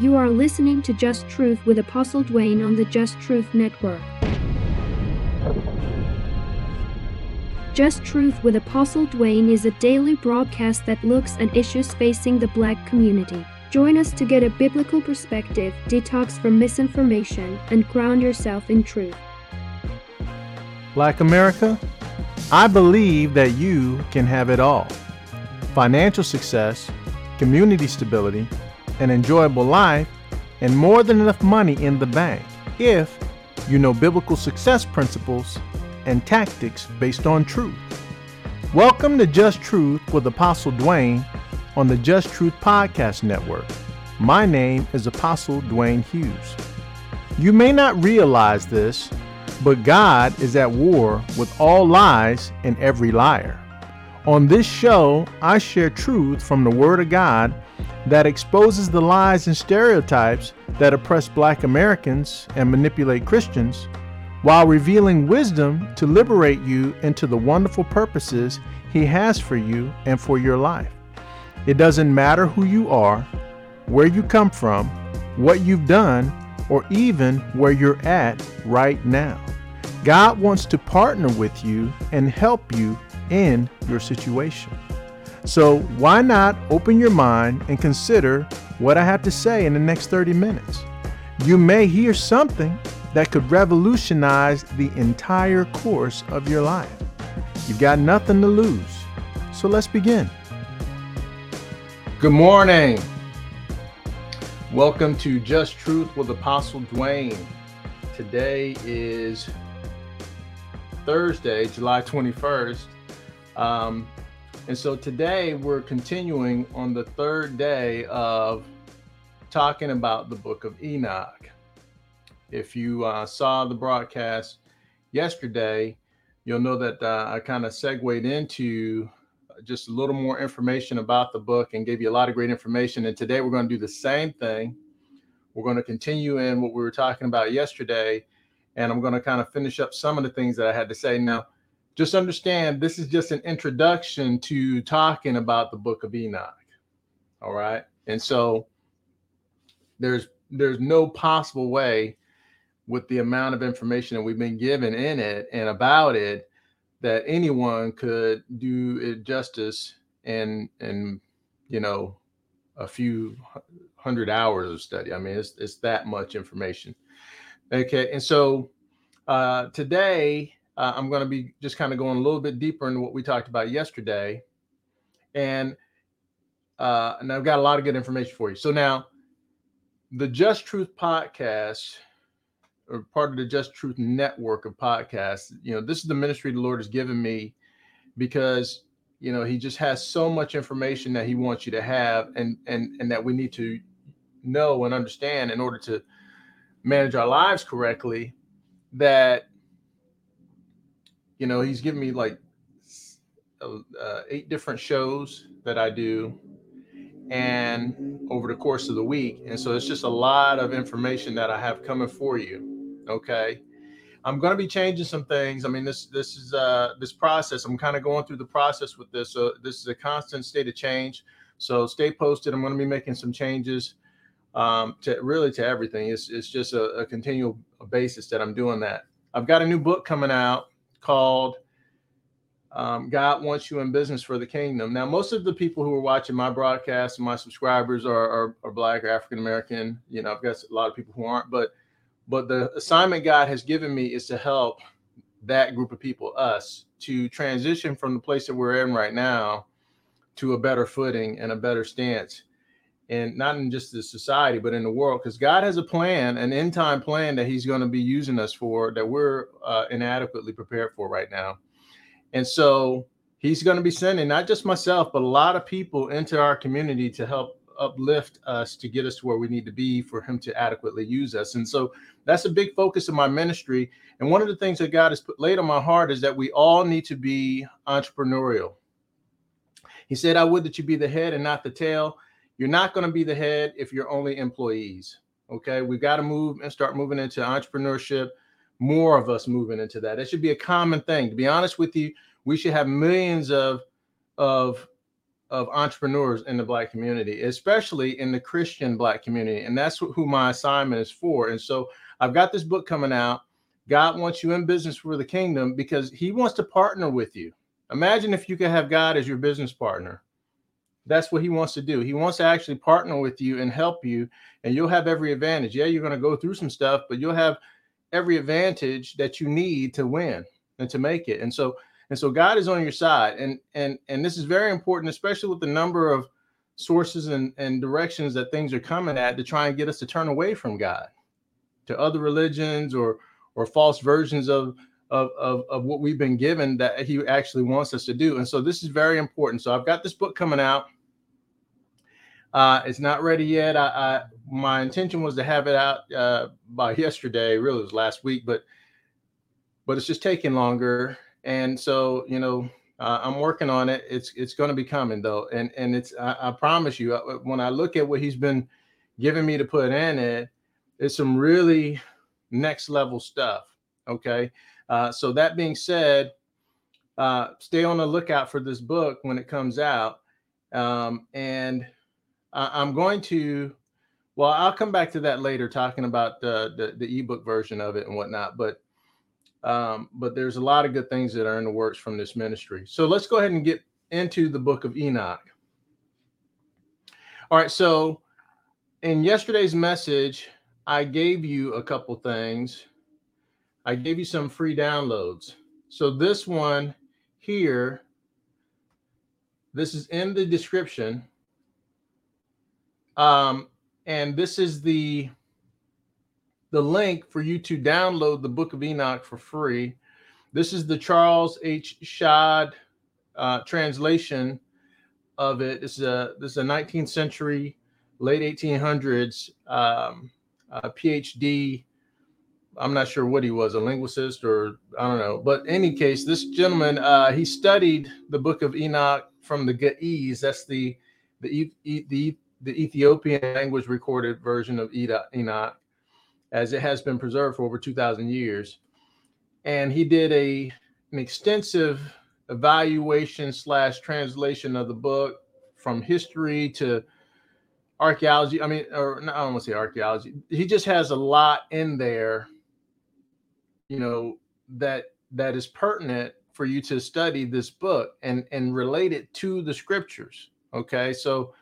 You are listening to Just Truth with Apostle Dwayne on the Just Truth Network. Just Truth with Apostle Dwayne is a daily broadcast that looks at issues facing the black community. Join us to get a biblical perspective, detox from misinformation, and ground yourself in truth. Black America, I believe that you can have it all financial success, community stability, an enjoyable life, and more than enough money in the bank if you know biblical success principles and tactics based on truth. Welcome to Just Truth with Apostle Dwayne on the Just Truth Podcast Network. My name is Apostle Dwayne Hughes. You may not realize this, but God is at war with all lies and every liar. On this show, I share truth from the Word of God that exposes the lies and stereotypes that oppress black Americans and manipulate Christians, while revealing wisdom to liberate you into the wonderful purposes He has for you and for your life. It doesn't matter who you are, where you come from, what you've done, or even where you're at right now. God wants to partner with you and help you in your situation. So, why not open your mind and consider what I have to say in the next 30 minutes? You may hear something that could revolutionize the entire course of your life. You've got nothing to lose. So, let's begin. Good morning. Welcome to Just Truth with Apostle Dwayne. Today is Thursday, July 21st. Um, and so today we're continuing on the third day of talking about the book of Enoch. If you uh, saw the broadcast yesterday, you'll know that uh, I kind of segued into just a little more information about the book and gave you a lot of great information. And today we're going to do the same thing. We're going to continue in what we were talking about yesterday, and I'm going to kind of finish up some of the things that I had to say. Now, just understand this is just an introduction to talking about the book of Enoch. All right. And so there's there's no possible way with the amount of information that we've been given in it and about it that anyone could do it justice in in you know a few hundred hours of study. I mean, it's it's that much information. Okay, and so uh, today uh, I'm going to be just kind of going a little bit deeper into what we talked about yesterday. And uh, and I've got a lot of good information for you. So now, the Just Truth podcast, or part of the Just Truth network of podcasts, you know, this is the ministry the Lord has given me because you know He just has so much information that He wants you to have, and and and that we need to know and understand in order to manage our lives correctly. That you know, he's given me like uh, eight different shows that I do and over the course of the week. And so it's just a lot of information that I have coming for you. Okay. I'm going to be changing some things. I mean, this this is uh this process. I'm kind of going through the process with this. So this is a constant state of change. So stay posted. I'm going to be making some changes um, to really to everything. It's it's just a, a continual basis that I'm doing that. I've got a new book coming out called um, God Wants You in Business for the Kingdom. Now, most of the people who are watching my broadcast and my subscribers are, are, are Black or African American. You know, I've got a lot of people who aren't, but but the assignment God has given me is to help that group of people, us, to transition from the place that we're in right now to a better footing and a better stance and not in just the society, but in the world, because God has a plan, an end time plan that He's going to be using us for that we're uh, inadequately prepared for right now. And so He's going to be sending not just myself, but a lot of people into our community to help uplift us to get us to where we need to be for Him to adequately use us. And so that's a big focus of my ministry. And one of the things that God has put laid on my heart is that we all need to be entrepreneurial. He said, I would that you be the head and not the tail. You're not going to be the head if you're only employees. Okay. We've got to move and start moving into entrepreneurship. More of us moving into that. That should be a common thing. To be honest with you, we should have millions of of of entrepreneurs in the black community, especially in the Christian black community. And that's who my assignment is for. And so I've got this book coming out. God wants you in business for the kingdom because he wants to partner with you. Imagine if you could have God as your business partner. That's what he wants to do. He wants to actually partner with you and help you, and you'll have every advantage. Yeah, you're going to go through some stuff, but you'll have every advantage that you need to win and to make it. And so and so God is on your side. And and and this is very important, especially with the number of sources and, and directions that things are coming at to try and get us to turn away from God to other religions or or false versions of of, of, of what we've been given that he actually wants us to do. And so this is very important. So I've got this book coming out. Uh, it's not ready yet. I, I, my intention was to have it out uh, by yesterday. Really, it was last week, but but it's just taking longer and so you know uh, i'm working on it it's it's going to be coming though and and it's I, I, promise you uh, when i look at what he's been giving me to put in it it's some really next level stuff okay uh, so that being said uh, stay on the lookout for this book when it comes out um, and I, am going to well i'll come back to that later talking about the, the the ebook version of it and whatnot but um, but there's a lot of good things that are in the works from this ministry. So let's go ahead and get into the book of Enoch. All right. So in yesterday's message, I gave you a couple things. I gave you some free downloads. So this one here, this is in the description. Um, and this is the the link for you to download the Book of Enoch for free. This is the Charles H. Schodde uh, translation of it. This is a this is a 19th century, late 1800s um, PhD. I'm not sure what he was, a linguist or I don't know. But in any case, this gentleman uh, he studied the Book of Enoch from the Ge'ez. That's the the the the Ethiopian language recorded version of Enoch as it has been preserved for over 2,000 years. And he did a an extensive evaluation slash translation of the book from history to archaeology. I mean, or I don't want to say archaeology. He just has a lot in there, you know, that that is pertinent for you to study this book and and relate it to the scriptures. Okay, so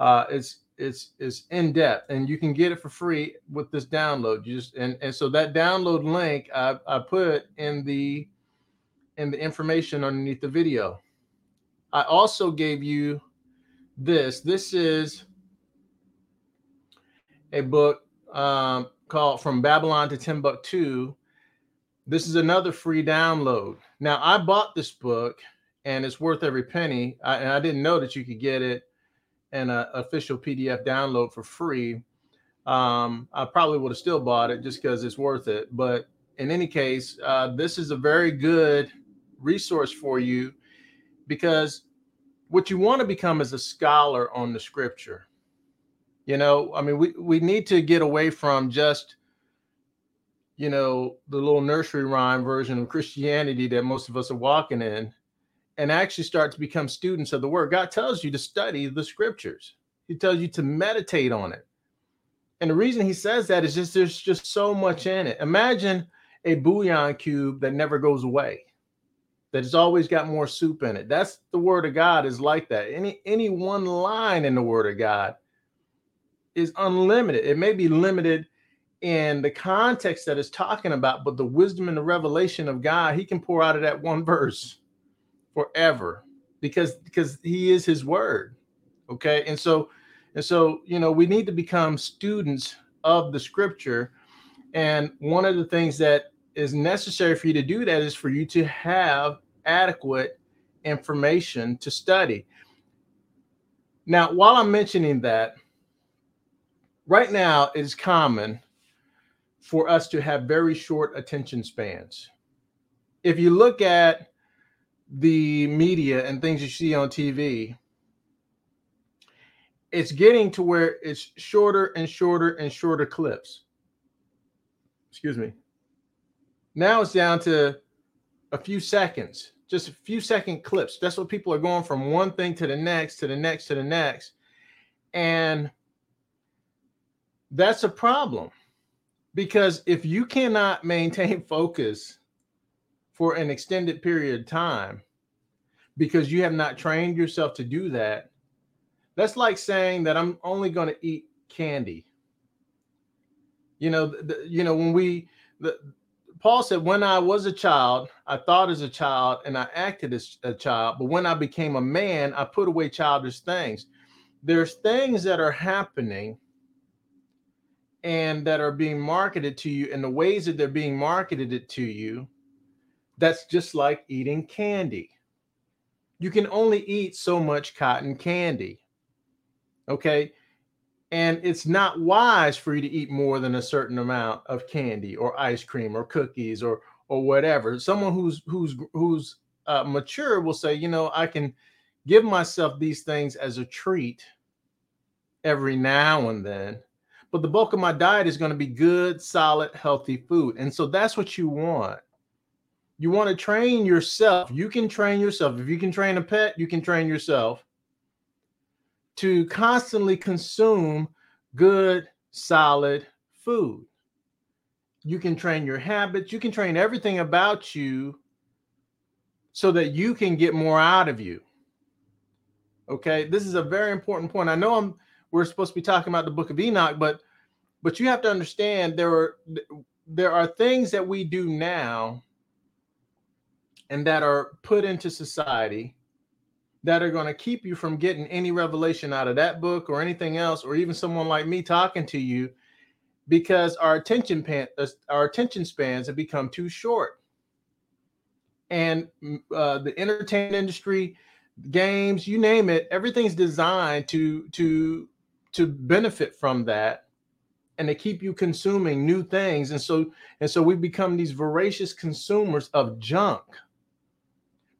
uh, it's it's it's in depth and you can get it for free with this download. You just and and so that download link i, I put in the in the information underneath the video. I also gave you this. This is a book um, called from babylon to timbuktu. This is another free download. Now i bought this book and it's worth every penny. I, and i didn't know that you could get it and an official PDF download for free, um, I probably would have still bought it just because it's worth it. But in any case, uh, this is a very good resource for you because what you want to become is a scholar on the scripture. You know, I mean, we, we need to get away from just, you know, the little nursery rhyme version of Christianity that most of us are walking in and actually start to become students of the word. God tells you to study the scriptures. He tells you to meditate on it. And the reason he says that is just there's just so much in it. Imagine a bouillon cube that never goes away. That has always got more soup in it. That's the word of God is like that. Any any one line in the word of God is unlimited. It may be limited in the context that it's talking about, but the wisdom and the revelation of God, he can pour out of that one verse forever because because he is his word okay? And so and so you know we need to become students of the scripture. And one of the things that is necessary for you to do that is for you to have adequate information to study. Now while i'm mentioning that right now it is common for us to have very short attention spans. If you look at the media and things you see on TV, it's getting to where it's shorter and shorter and shorter clips. Excuse me. Now it's down to a few seconds, just a few second clips. That's what people are going from one thing to the next, to the next, to the next. And that's a problem because if you cannot maintain focus for an extended period of time because you have not trained yourself to do that, that's like saying that I'm only going to eat candy. You know, the, you know when we the, Paul said, When I was a child, I thought as a child and I acted as a child, but when I became a man, I put away childish things. There's things that are happening and that are being marketed to you, and the ways that they're being marketed to you, that's just like eating candy. You can only eat so much cotton candy. Okay and it's not wise for you to eat more than a certain amount of candy or ice cream or cookies or or whatever someone who's who's who's uh, mature will say you know i can give myself these things as a treat every now and then but the bulk of my diet is going to be good solid healthy food and so that's what you want you want to train yourself you can train yourself if you can train a pet you can train yourself to constantly consume good, solid food. You can train your habits, you can train everything about you so that you can get more out of you. Okay, this is a very important point. I know I'm we're supposed to be talking about the book of Enoch, but but you have to understand there are there are things that we do now and that are put into society that are going to keep you from getting any revelation out of that book or anything else, or even someone like me talking to you, because our attention pan, uh, our attention spans have become too short. And mm, uh, the entertainment industry, games, you name it, everything's designed to to to benefit from that and to keep you consuming new things and so and so we become these voracious consumers of junk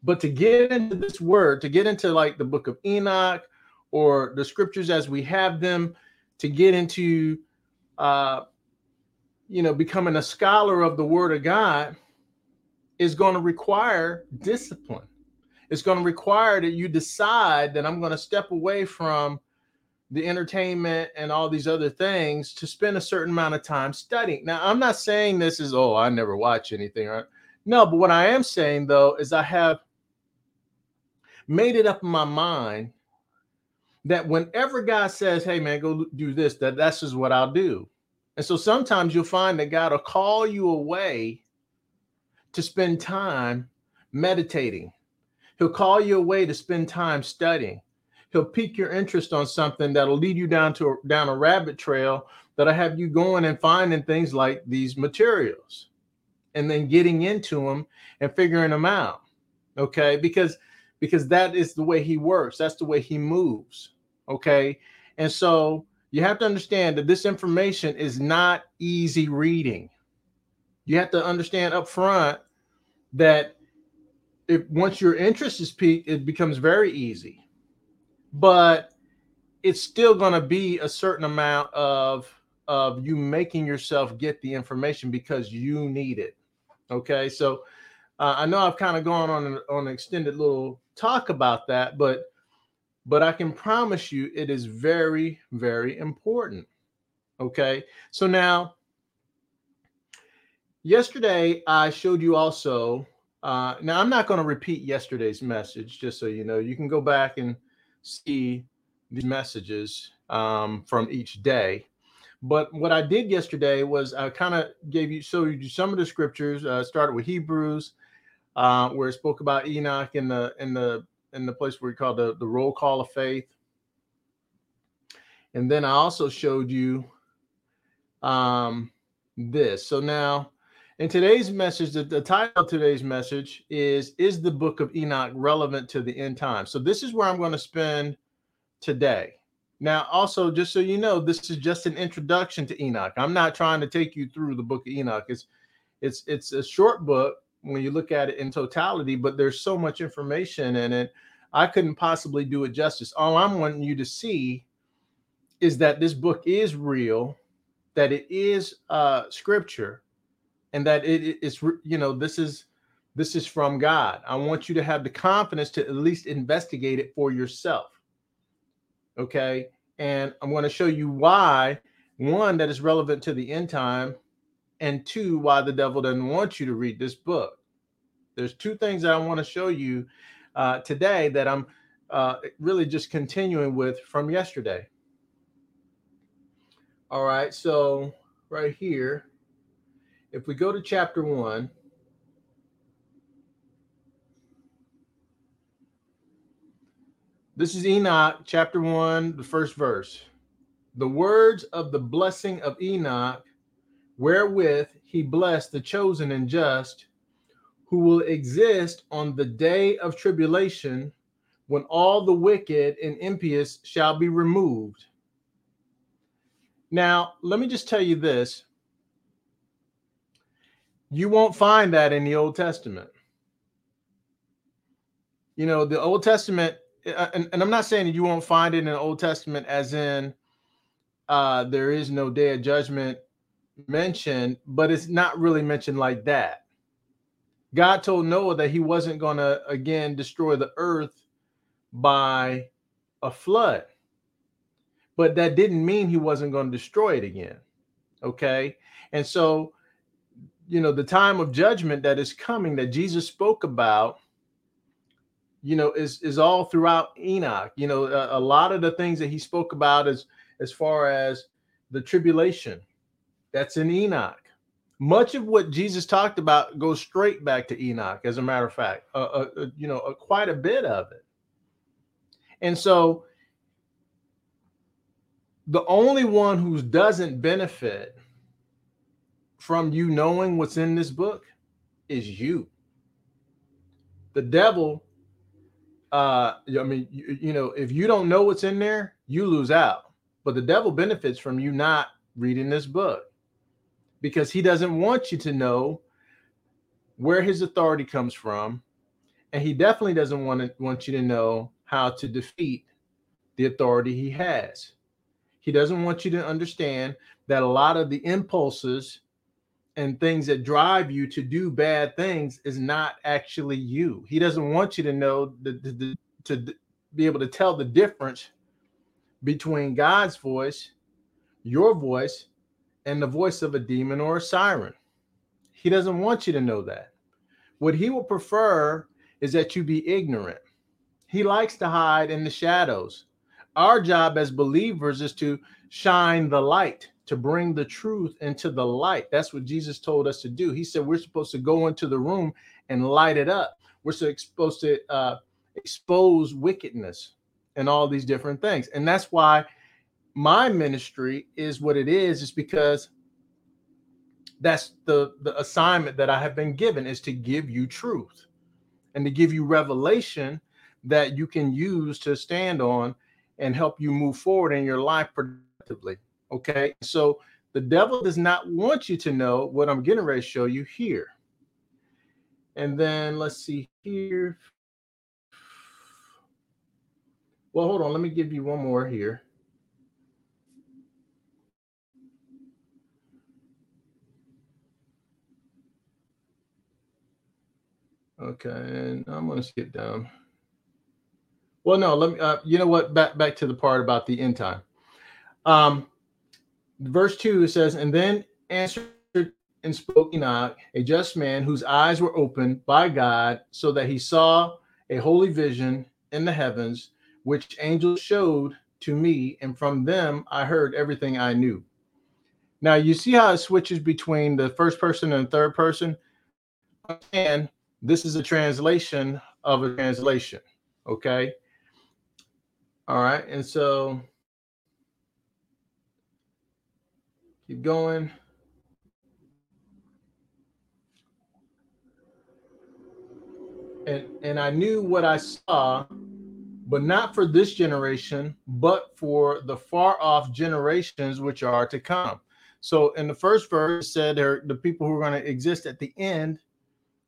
but to get into this word, to get into like the book of Enoch or the scriptures as we have them, to get into, uh, you know, becoming a scholar of the word of God is going to require discipline. It's going to require that you decide that I'm going to step away from the entertainment and all these other things to spend a certain amount of time studying. Now, I'm not saying this is, oh, I never watch anything. Right? No, but what I am saying though is I have made it up in my mind that whenever God says, "Hey man, go do this," that that's just what I'll do. And so sometimes you'll find that God will call you away to spend time meditating. He'll call you away to spend time studying. He'll pique your interest on something that'll lead you down to down a rabbit trail that'll have you going and finding things like these materials and then getting into them and figuring them out. Okay? Because because that is the way he works. That's the way he moves. Okay. And so you have to understand that this information is not easy reading. You have to understand up front that if once your interest is piqued, it becomes very easy. But it's still going to be a certain amount of of you making yourself get the information because you need it. Okay, so uh, I know I've kind of gone on an, on an extended little talk about that, but but I can promise you it is very, very important. Okay. So now, yesterday I showed you also. Uh, now I'm not going to repeat yesterday's message, just so you know. You can go back and see these messages um, from each day. But what I did yesterday was I kind of gave you showed you some of the scriptures. Uh, started with Hebrews, uh, where it spoke about Enoch in the in the in the place where we call the, the roll call of faith. And then I also showed you um, this. So now in today's message, the, the title of today's message is Is the book of Enoch relevant to the end time? So this is where I'm going to spend today. Now, also, just so you know, this is just an introduction to Enoch. I'm not trying to take you through the book of Enoch. It's it's it's a short book when you look at it in totality, but there's so much information in it. I couldn't possibly do it justice. All I'm wanting you to see is that this book is real, that it is uh, scripture, and that it is, you know, this is This is from God. I want you to have the confidence to at least investigate it for yourself. Okay. And I'm going to show you why one, that is relevant to the end time, and two, why the devil doesn't want you to read this book. There's two things that I want to show you uh, today that I'm uh, really just continuing with from yesterday. All right, so right here, if we go to chapter one, this is Enoch, chapter one, the first verse. The words of the blessing of Enoch, wherewith he blessed the chosen and just, who will exist on the day of tribulation when all the wicked and impious shall be removed now, let me just tell you this. You won't find that in the Old Testament. You know, the Old Testament, uh, and, and I'm not saying that you won't find it in the Old Testament as in uh, there is no day of judgment mentioned, but it's not really mentioned like that. God told Noah that he wasn't going to again destroy the earth by a flood but that didn't mean he wasn't going to destroy it again. Okay. And so, you know, the time of judgment that is coming that Jesus spoke about, you know, is is all throughout Enoch. You know, a, a lot of the things that he spoke about as as far as the tribulation, that's in Enoch. Much of what Jesus talked about goes straight back to Enoch. As a matter of fact, uh, uh, uh you know, uh, quite a bit of it. And so, the only one who doesn't benefit from you knowing what's in this book is you. The devil, uh, I mean, you, you know, if you don't know what's in there, you lose out. But the devil benefits from you not reading this book because he doesn't want you to know where his authority comes from. And he definitely doesn't want to want you to know how to defeat the authority he has. He doesn't want you to understand that a lot of the impulses and things that drive you to do bad things is not actually you. He doesn't want you to know the, the, the, to be able to tell the difference between God's voice, your voice, and the voice of a demon or a siren. He doesn't want you to know that. What he would prefer is that you be ignorant. He likes to hide in the shadows. Our job as believers is to shine the light, to bring the truth into the light. That's what Jesus told us to do. He said we're supposed to go into the room and light it up. We're supposed to uh, expose wickedness and all these different things. And that's why my ministry is what it is, is because that's the the assignment that I have been given is to give you truth and to give you revelation that you can use to stand on and help you move forward in your life productively. Okay. So the devil does not want you to know what I'm getting ready to show you here. And then let's see here. Well, hold on. Let me give you one more here. Okay, and I'm going to skip down. Well, no, let me. Uh, you know what? Back back to the part about the end time. Um, verse two says, and then answered and spoke Enoch, a just man whose eyes were opened by God, so that he saw a holy vision in the heavens, which angels showed to me, and from them I heard everything I knew. Now you see how it switches between the first person and the third person, and this is a translation of a translation. Okay. All right. And so keep going. And, and I knew what I saw, but not for this generation, but for the far off generations which are to come. So in the first verse said the people who are going to exist at the end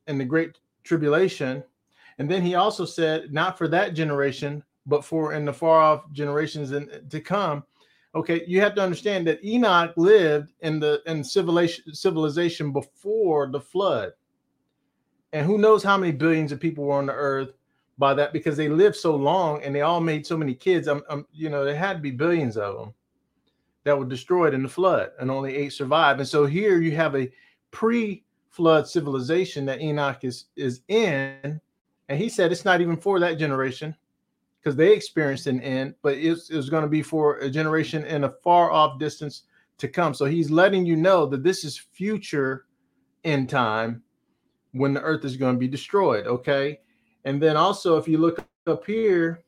in the great tribulation. And then he also said, not for that generation, but for in the far off generations and to come okay you have to understand that enoch lived in the in civilization civilization before the flood And who knows how many billions of people were on the earth by that because they lived so long and they all made so many kids. I'm, I'm you know, there had to be billions of them that were destroyed in the flood and only eight survived. And so here you have a pre-flood civilization that Enoch is is in. And he said it's not even for that generation because they experienced an end, but it's, it's going to be for a generation in a far off distance to come. So he's letting you know that this is future end time when the earth is going to be destroyed. Okay. And then also, if you look up here,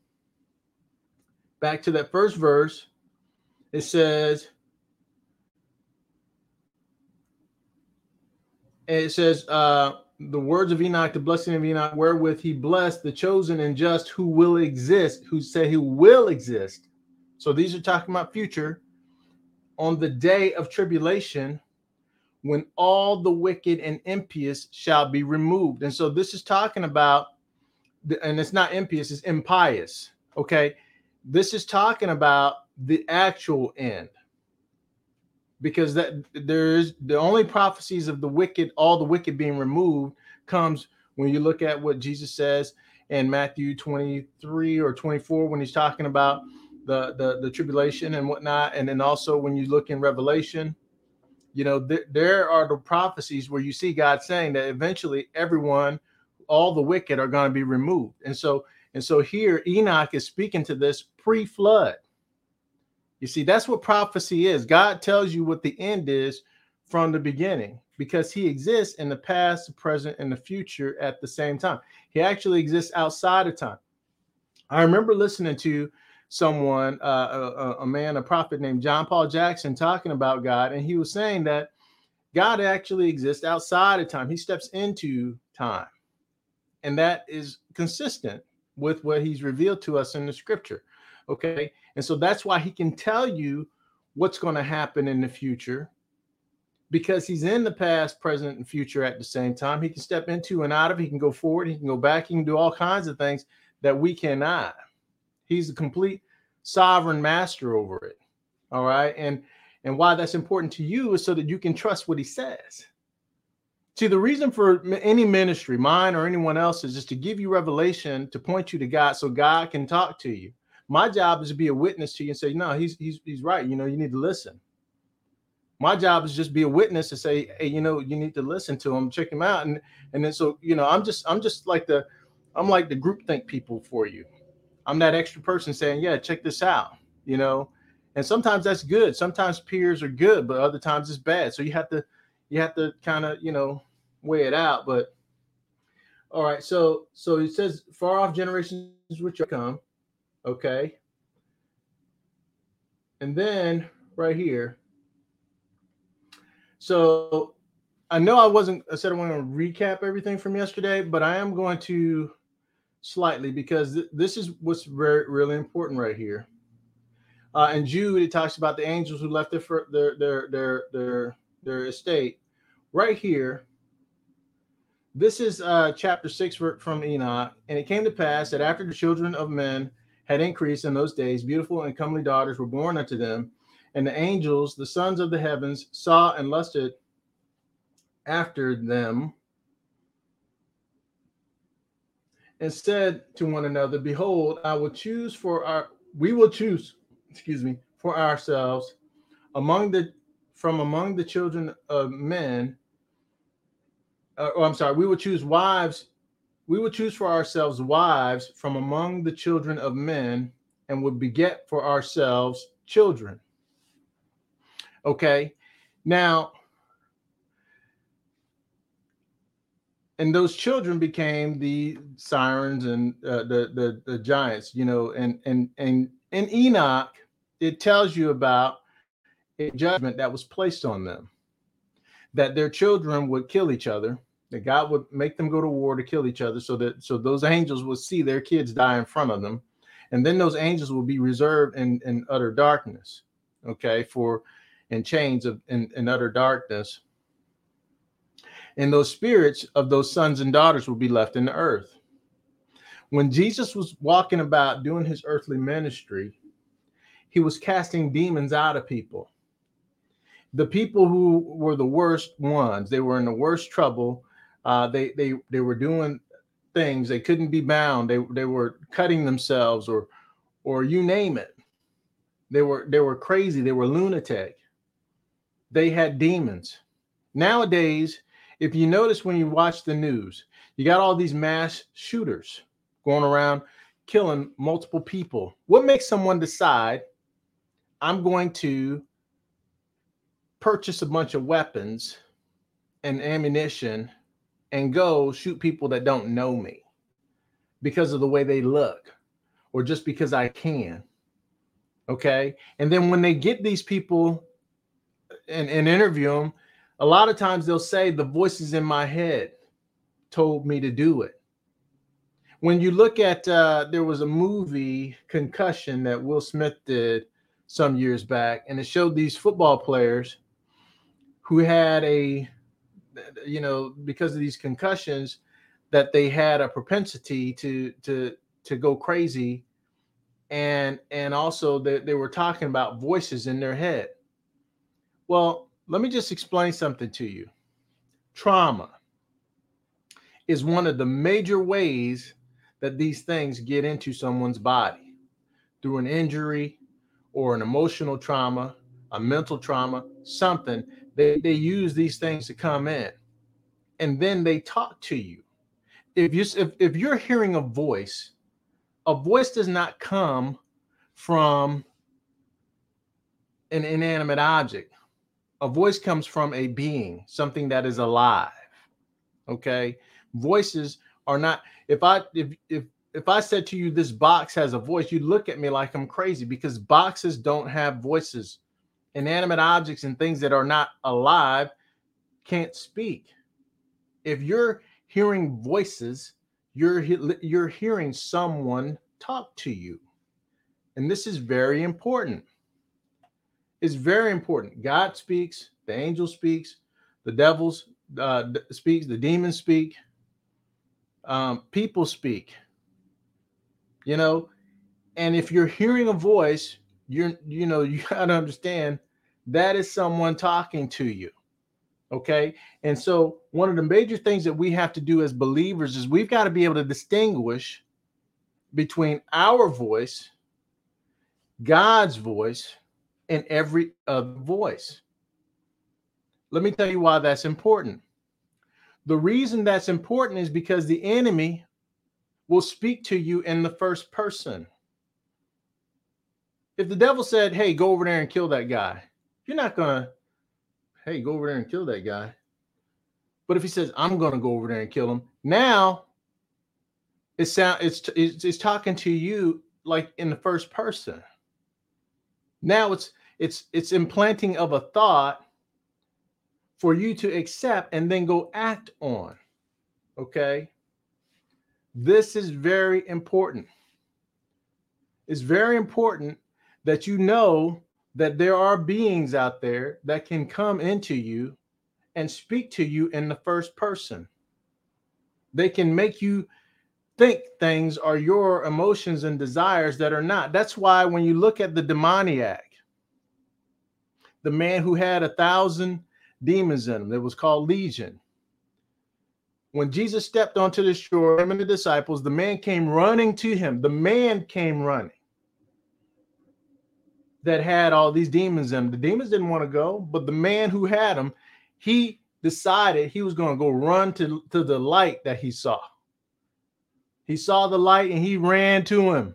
back to that first verse, it says, it says, uh, the words of Enoch, the blessing of Enoch, wherewith he blessed the chosen and just who will exist, who say who will exist. So these are talking about future on the day of tribulation when all the wicked and impious shall be removed. And so this is talking about, and it's not impious, it's impious. Okay. This is talking about the actual end because that there's the only prophecies of the wicked, all the wicked being removed, comes when you look at what Jesus says in Matthew 23 or 24 when he's talking about the the, the tribulation and whatnot, and then also when you look in Revelation, you know th- there are the prophecies where you see God saying that eventually everyone, all the wicked, are going to be removed, and so and so here Enoch is speaking to this pre-flood you see, that's what prophecy is. God tells you what the end is from the beginning because he exists in the past, the present, and the future at the same time. He actually exists outside of time. I remember listening to someone, uh, a, a, man, a prophet named John Paul Jackson, talking about God, and he was saying that God actually exists outside of time. He steps into time, and that is consistent with what he's revealed to us in the scripture. Okay. And so that's why he can tell you what's going to happen in the future because he's in the past, present, and future at the same time. He can step into and out of, he can go forward, he can go back, he can do all kinds of things that we cannot. He's a complete sovereign master over it. All right. And and why that's important to you is so that you can trust what he says. See, the reason for any ministry, mine or anyone else's, is just to give you revelation to point you to God so God can talk to you. My job is to be a witness to you and say, no, he's he's he's right. You know, you need to listen. My job is just be a witness to say, hey, you know, you need to listen to him, check him out, and and then so you know, I'm just I'm just like the I'm like the group think people for you. I'm that extra person saying, yeah, check this out, you know. And sometimes that's good. Sometimes peers are good, but other times it's bad. So you have to you have to kind of you know weigh it out. But all right, so so it says far off generations which come, Okay. And then right here. So I know I wasn't, I said I want to recap everything from yesterday, but I am going to slightly because th- this is what's very, really important right here. Uh, and Jude, it talks about the angels who left their, their, their, their, their, their estate right here. This is uh, chapter six from Enoch. And it came to pass that after the children of men had increased in those days, beautiful and comely daughters were born unto them. And the angels, the sons of the heavens, saw and lusted after them and said to one another, Behold, I will choose for our, we will choose, excuse me, for ourselves among the, from among the children of men. Uh, oh, I'm sorry, we will choose wives we would choose for ourselves wives from among the children of men and would beget for ourselves children. Okay. Now, and those children became the sirens and uh, the, the the giants, you know, and and and in Enoch, it tells you about a judgment that was placed on them, that their children would kill each other, that God would make them go to war to kill each other so that so those angels would see their kids die in front of them. And then those angels will be reserved in, in utter darkness okay for in chains of in, in utter darkness. And those spirits of those sons and daughters will be left in the earth. When jesus was walking about doing his earthly ministry he was casting demons out of people. The people who were the worst ones they were in the worst trouble Uh, they they they were doing things they couldn't be bound. They they were cutting themselves or or you name it. They were they were crazy. They were lunatic. They had demons. Nowadays, if you notice when you watch the news, you got all these mass shooters going around killing multiple people. What makes someone decide I'm going to purchase a bunch of weapons and ammunition and go shoot people that don't know me because of the way they look or just because I can? Okay. And then when they get these people and, and interview them, a lot of times they'll say the voices in my head told me to do it. When you look at uh, there was a movie Concussion that Will Smith did some years back, and it showed these football players who had a you know because of these concussions that they had a propensity to to to go crazy. And and also they, they were talking about voices in their head. Well let me just explain something to you. Trauma is one of the major ways that these things get into someone's body through an injury or an emotional trauma a mental trauma something they, they use these things to come in and then they talk to you if you if, if you're hearing a voice a voice does not come from an inanimate object. A voice comes from a being, something that is alive. Okay? Voices are not if I if if if I said to you this box has a voice, you look at me like I'm crazy because boxes don't have voices. Inanimate objects and things that are not alive can't speak. If you're hearing voices, you're you're hearing someone talk to you. And this is very important. It's very important. God speaks, the angel speaks, the devils uh, speaks, the demons speak, um, people speak. You know, and if you're hearing a voice, you're you know you got to understand that is someone talking to you. Okay. And so, one of the major things that we have to do as believers is we've got to be able to distinguish between our voice, God's voice, and every other voice. Let me tell you why that's important. The reason that's important is because the enemy will speak to you in the first person. If the devil said, Hey, go over there and kill that guy, you're not to hey, go over there and kill that guy. But if he says, I'm to go over there and kill him, now it's sound it's, it's it's talking to you like in the first person. Now it's it's it's implanting of a thought for you to accept and then go act on. Okay? This is very important. It's very important that you know that there are beings out there that can come into you and speak to you in the first person. They can make you think things are your emotions and desires that are not. That's why when you look at the demoniac, the man who had a thousand demons in him, that was called Legion. When Jesus stepped onto the shore, him and the disciples, the man came running to him. The man came running that had all these demons in them. The demons didn't want to go, but the man who had them, he decided he was going to go run to, to the light that he saw. He saw the light and he ran to him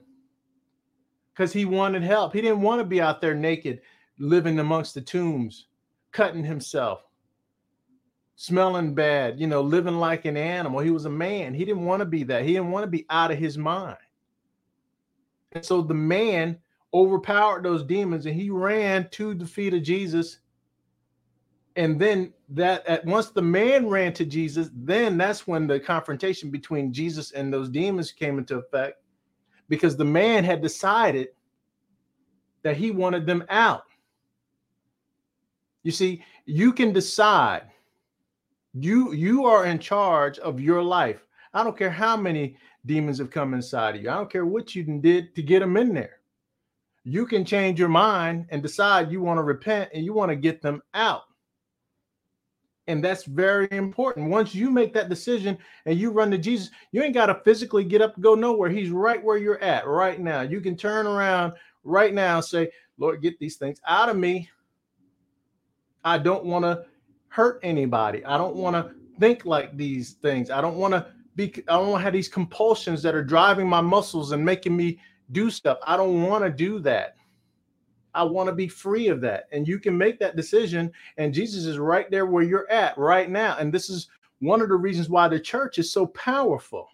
because he wanted help. He didn't want to be out there naked, living amongst the tombs, cutting himself, smelling bad, you know, living like an animal. He was a man. He didn't want to be that. He didn't want to be out of his mind. And so the man overpowered those demons and he ran to the feet of Jesus. And then that at once the man ran to Jesus, then that's when the confrontation between Jesus and those demons came into effect because the man had decided that he wanted them out. You see, you can decide. You you are in charge of your life. I don't care how many demons have come inside of you. I don't care what you did to get them in there you can change your mind and decide you want to repent and you want to get them out. And that's very important. Once you make that decision and you run to Jesus, you ain't got to physically get up and go nowhere. He's right where you're at right now. You can turn around right now and say, Lord, get these things out of me. I don't want to hurt anybody. I don't want to think like these things. I don't want to be, I don't want to have these compulsions that are driving my muscles and making me do stuff. I don't want to do that. I want to be free of that. And you can make that decision. And Jesus is right there where you're at right now. And this is one of the reasons why the church is so powerful.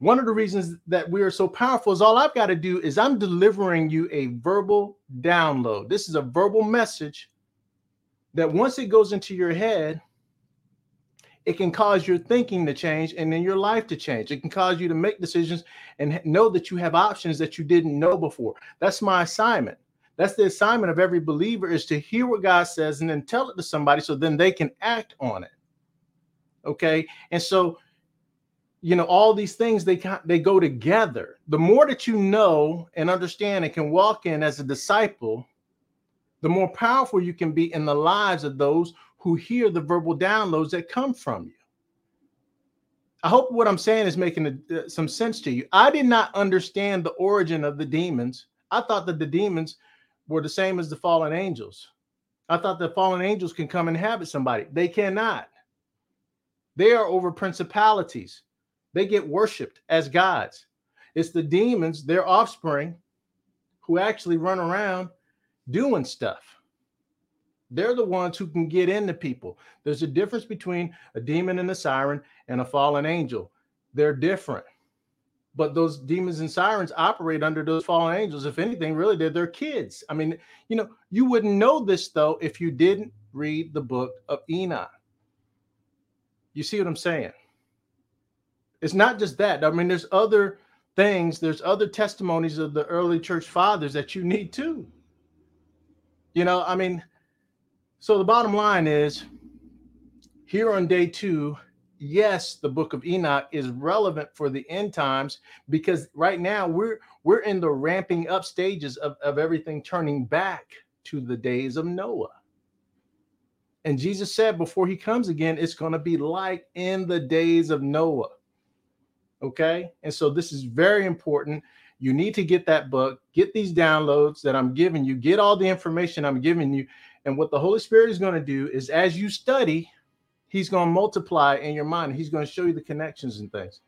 One of the reasons that we are so powerful is all I've got to do is I'm delivering you a verbal download. This is a verbal message that once it goes into your head, it can cause your thinking to change and then your life to change. It can cause you to make decisions and know that you have options that you didn't know before. That's my assignment. That's the assignment of every believer is to hear what God says and then tell it to somebody so then they can act on it. Okay? And so you know all these things they they go together. The more that you know and understand and can walk in as a disciple, the more powerful you can be in the lives of those who hear the verbal downloads that come from you. I hope what I'm saying is making a, uh, some sense to you. I did not understand the origin of the demons. I thought that the demons were the same as the fallen angels. I thought the fallen angels can come and inhabit somebody. They cannot. They are over principalities. They get worshiped as gods. It's the demons, their offspring, who actually run around doing stuff. They're the ones who can get into people. There's a difference between a demon and a siren and a fallen angel. They're different. But those demons and sirens operate under those fallen angels. If anything, really, they're their kids. I mean, you know, you wouldn't know this though if you didn't read the book of Enoch. You see what I'm saying? It's not just that. I mean, there's other things, there's other testimonies of the early church fathers that you need too. You know, I mean, so the bottom line is here on day two, yes, the book of Enoch is relevant for the end times because right now we're we're in the ramping up stages of, of everything turning back to the days of Noah. And Jesus said before he comes again, it's going to be like in the days of Noah. Okay. And so this is very important. You need to get that book, get these downloads that I'm giving you, get all the information I'm giving you, and what the Holy Spirit is going to do is as you study, He's going to multiply in your mind. He's going to show you the connections and things.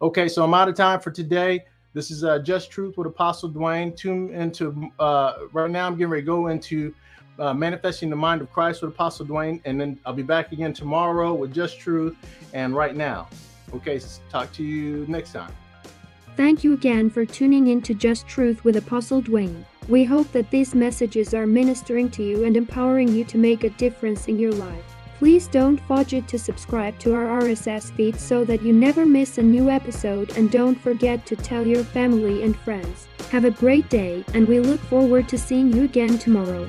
Okay, so I'm out of time for today. This is uh, Just Truth with Apostle Dwayne. Tune into uh, right now. I'm getting ready to go into uh, manifesting the mind of Christ with Apostle Dwayne, and then I'll be back again tomorrow with Just Truth and right now. Okay, so talk to you next time. Thank you again for tuning in to Just Truth with Apostle Dwayne. We hope that these messages are ministering to you and empowering you to make a difference in your life. Please don't forget to subscribe to our RSS feed so that you never miss a new episode and don't forget to tell your family and friends. Have a great day and we look forward to seeing you again tomorrow.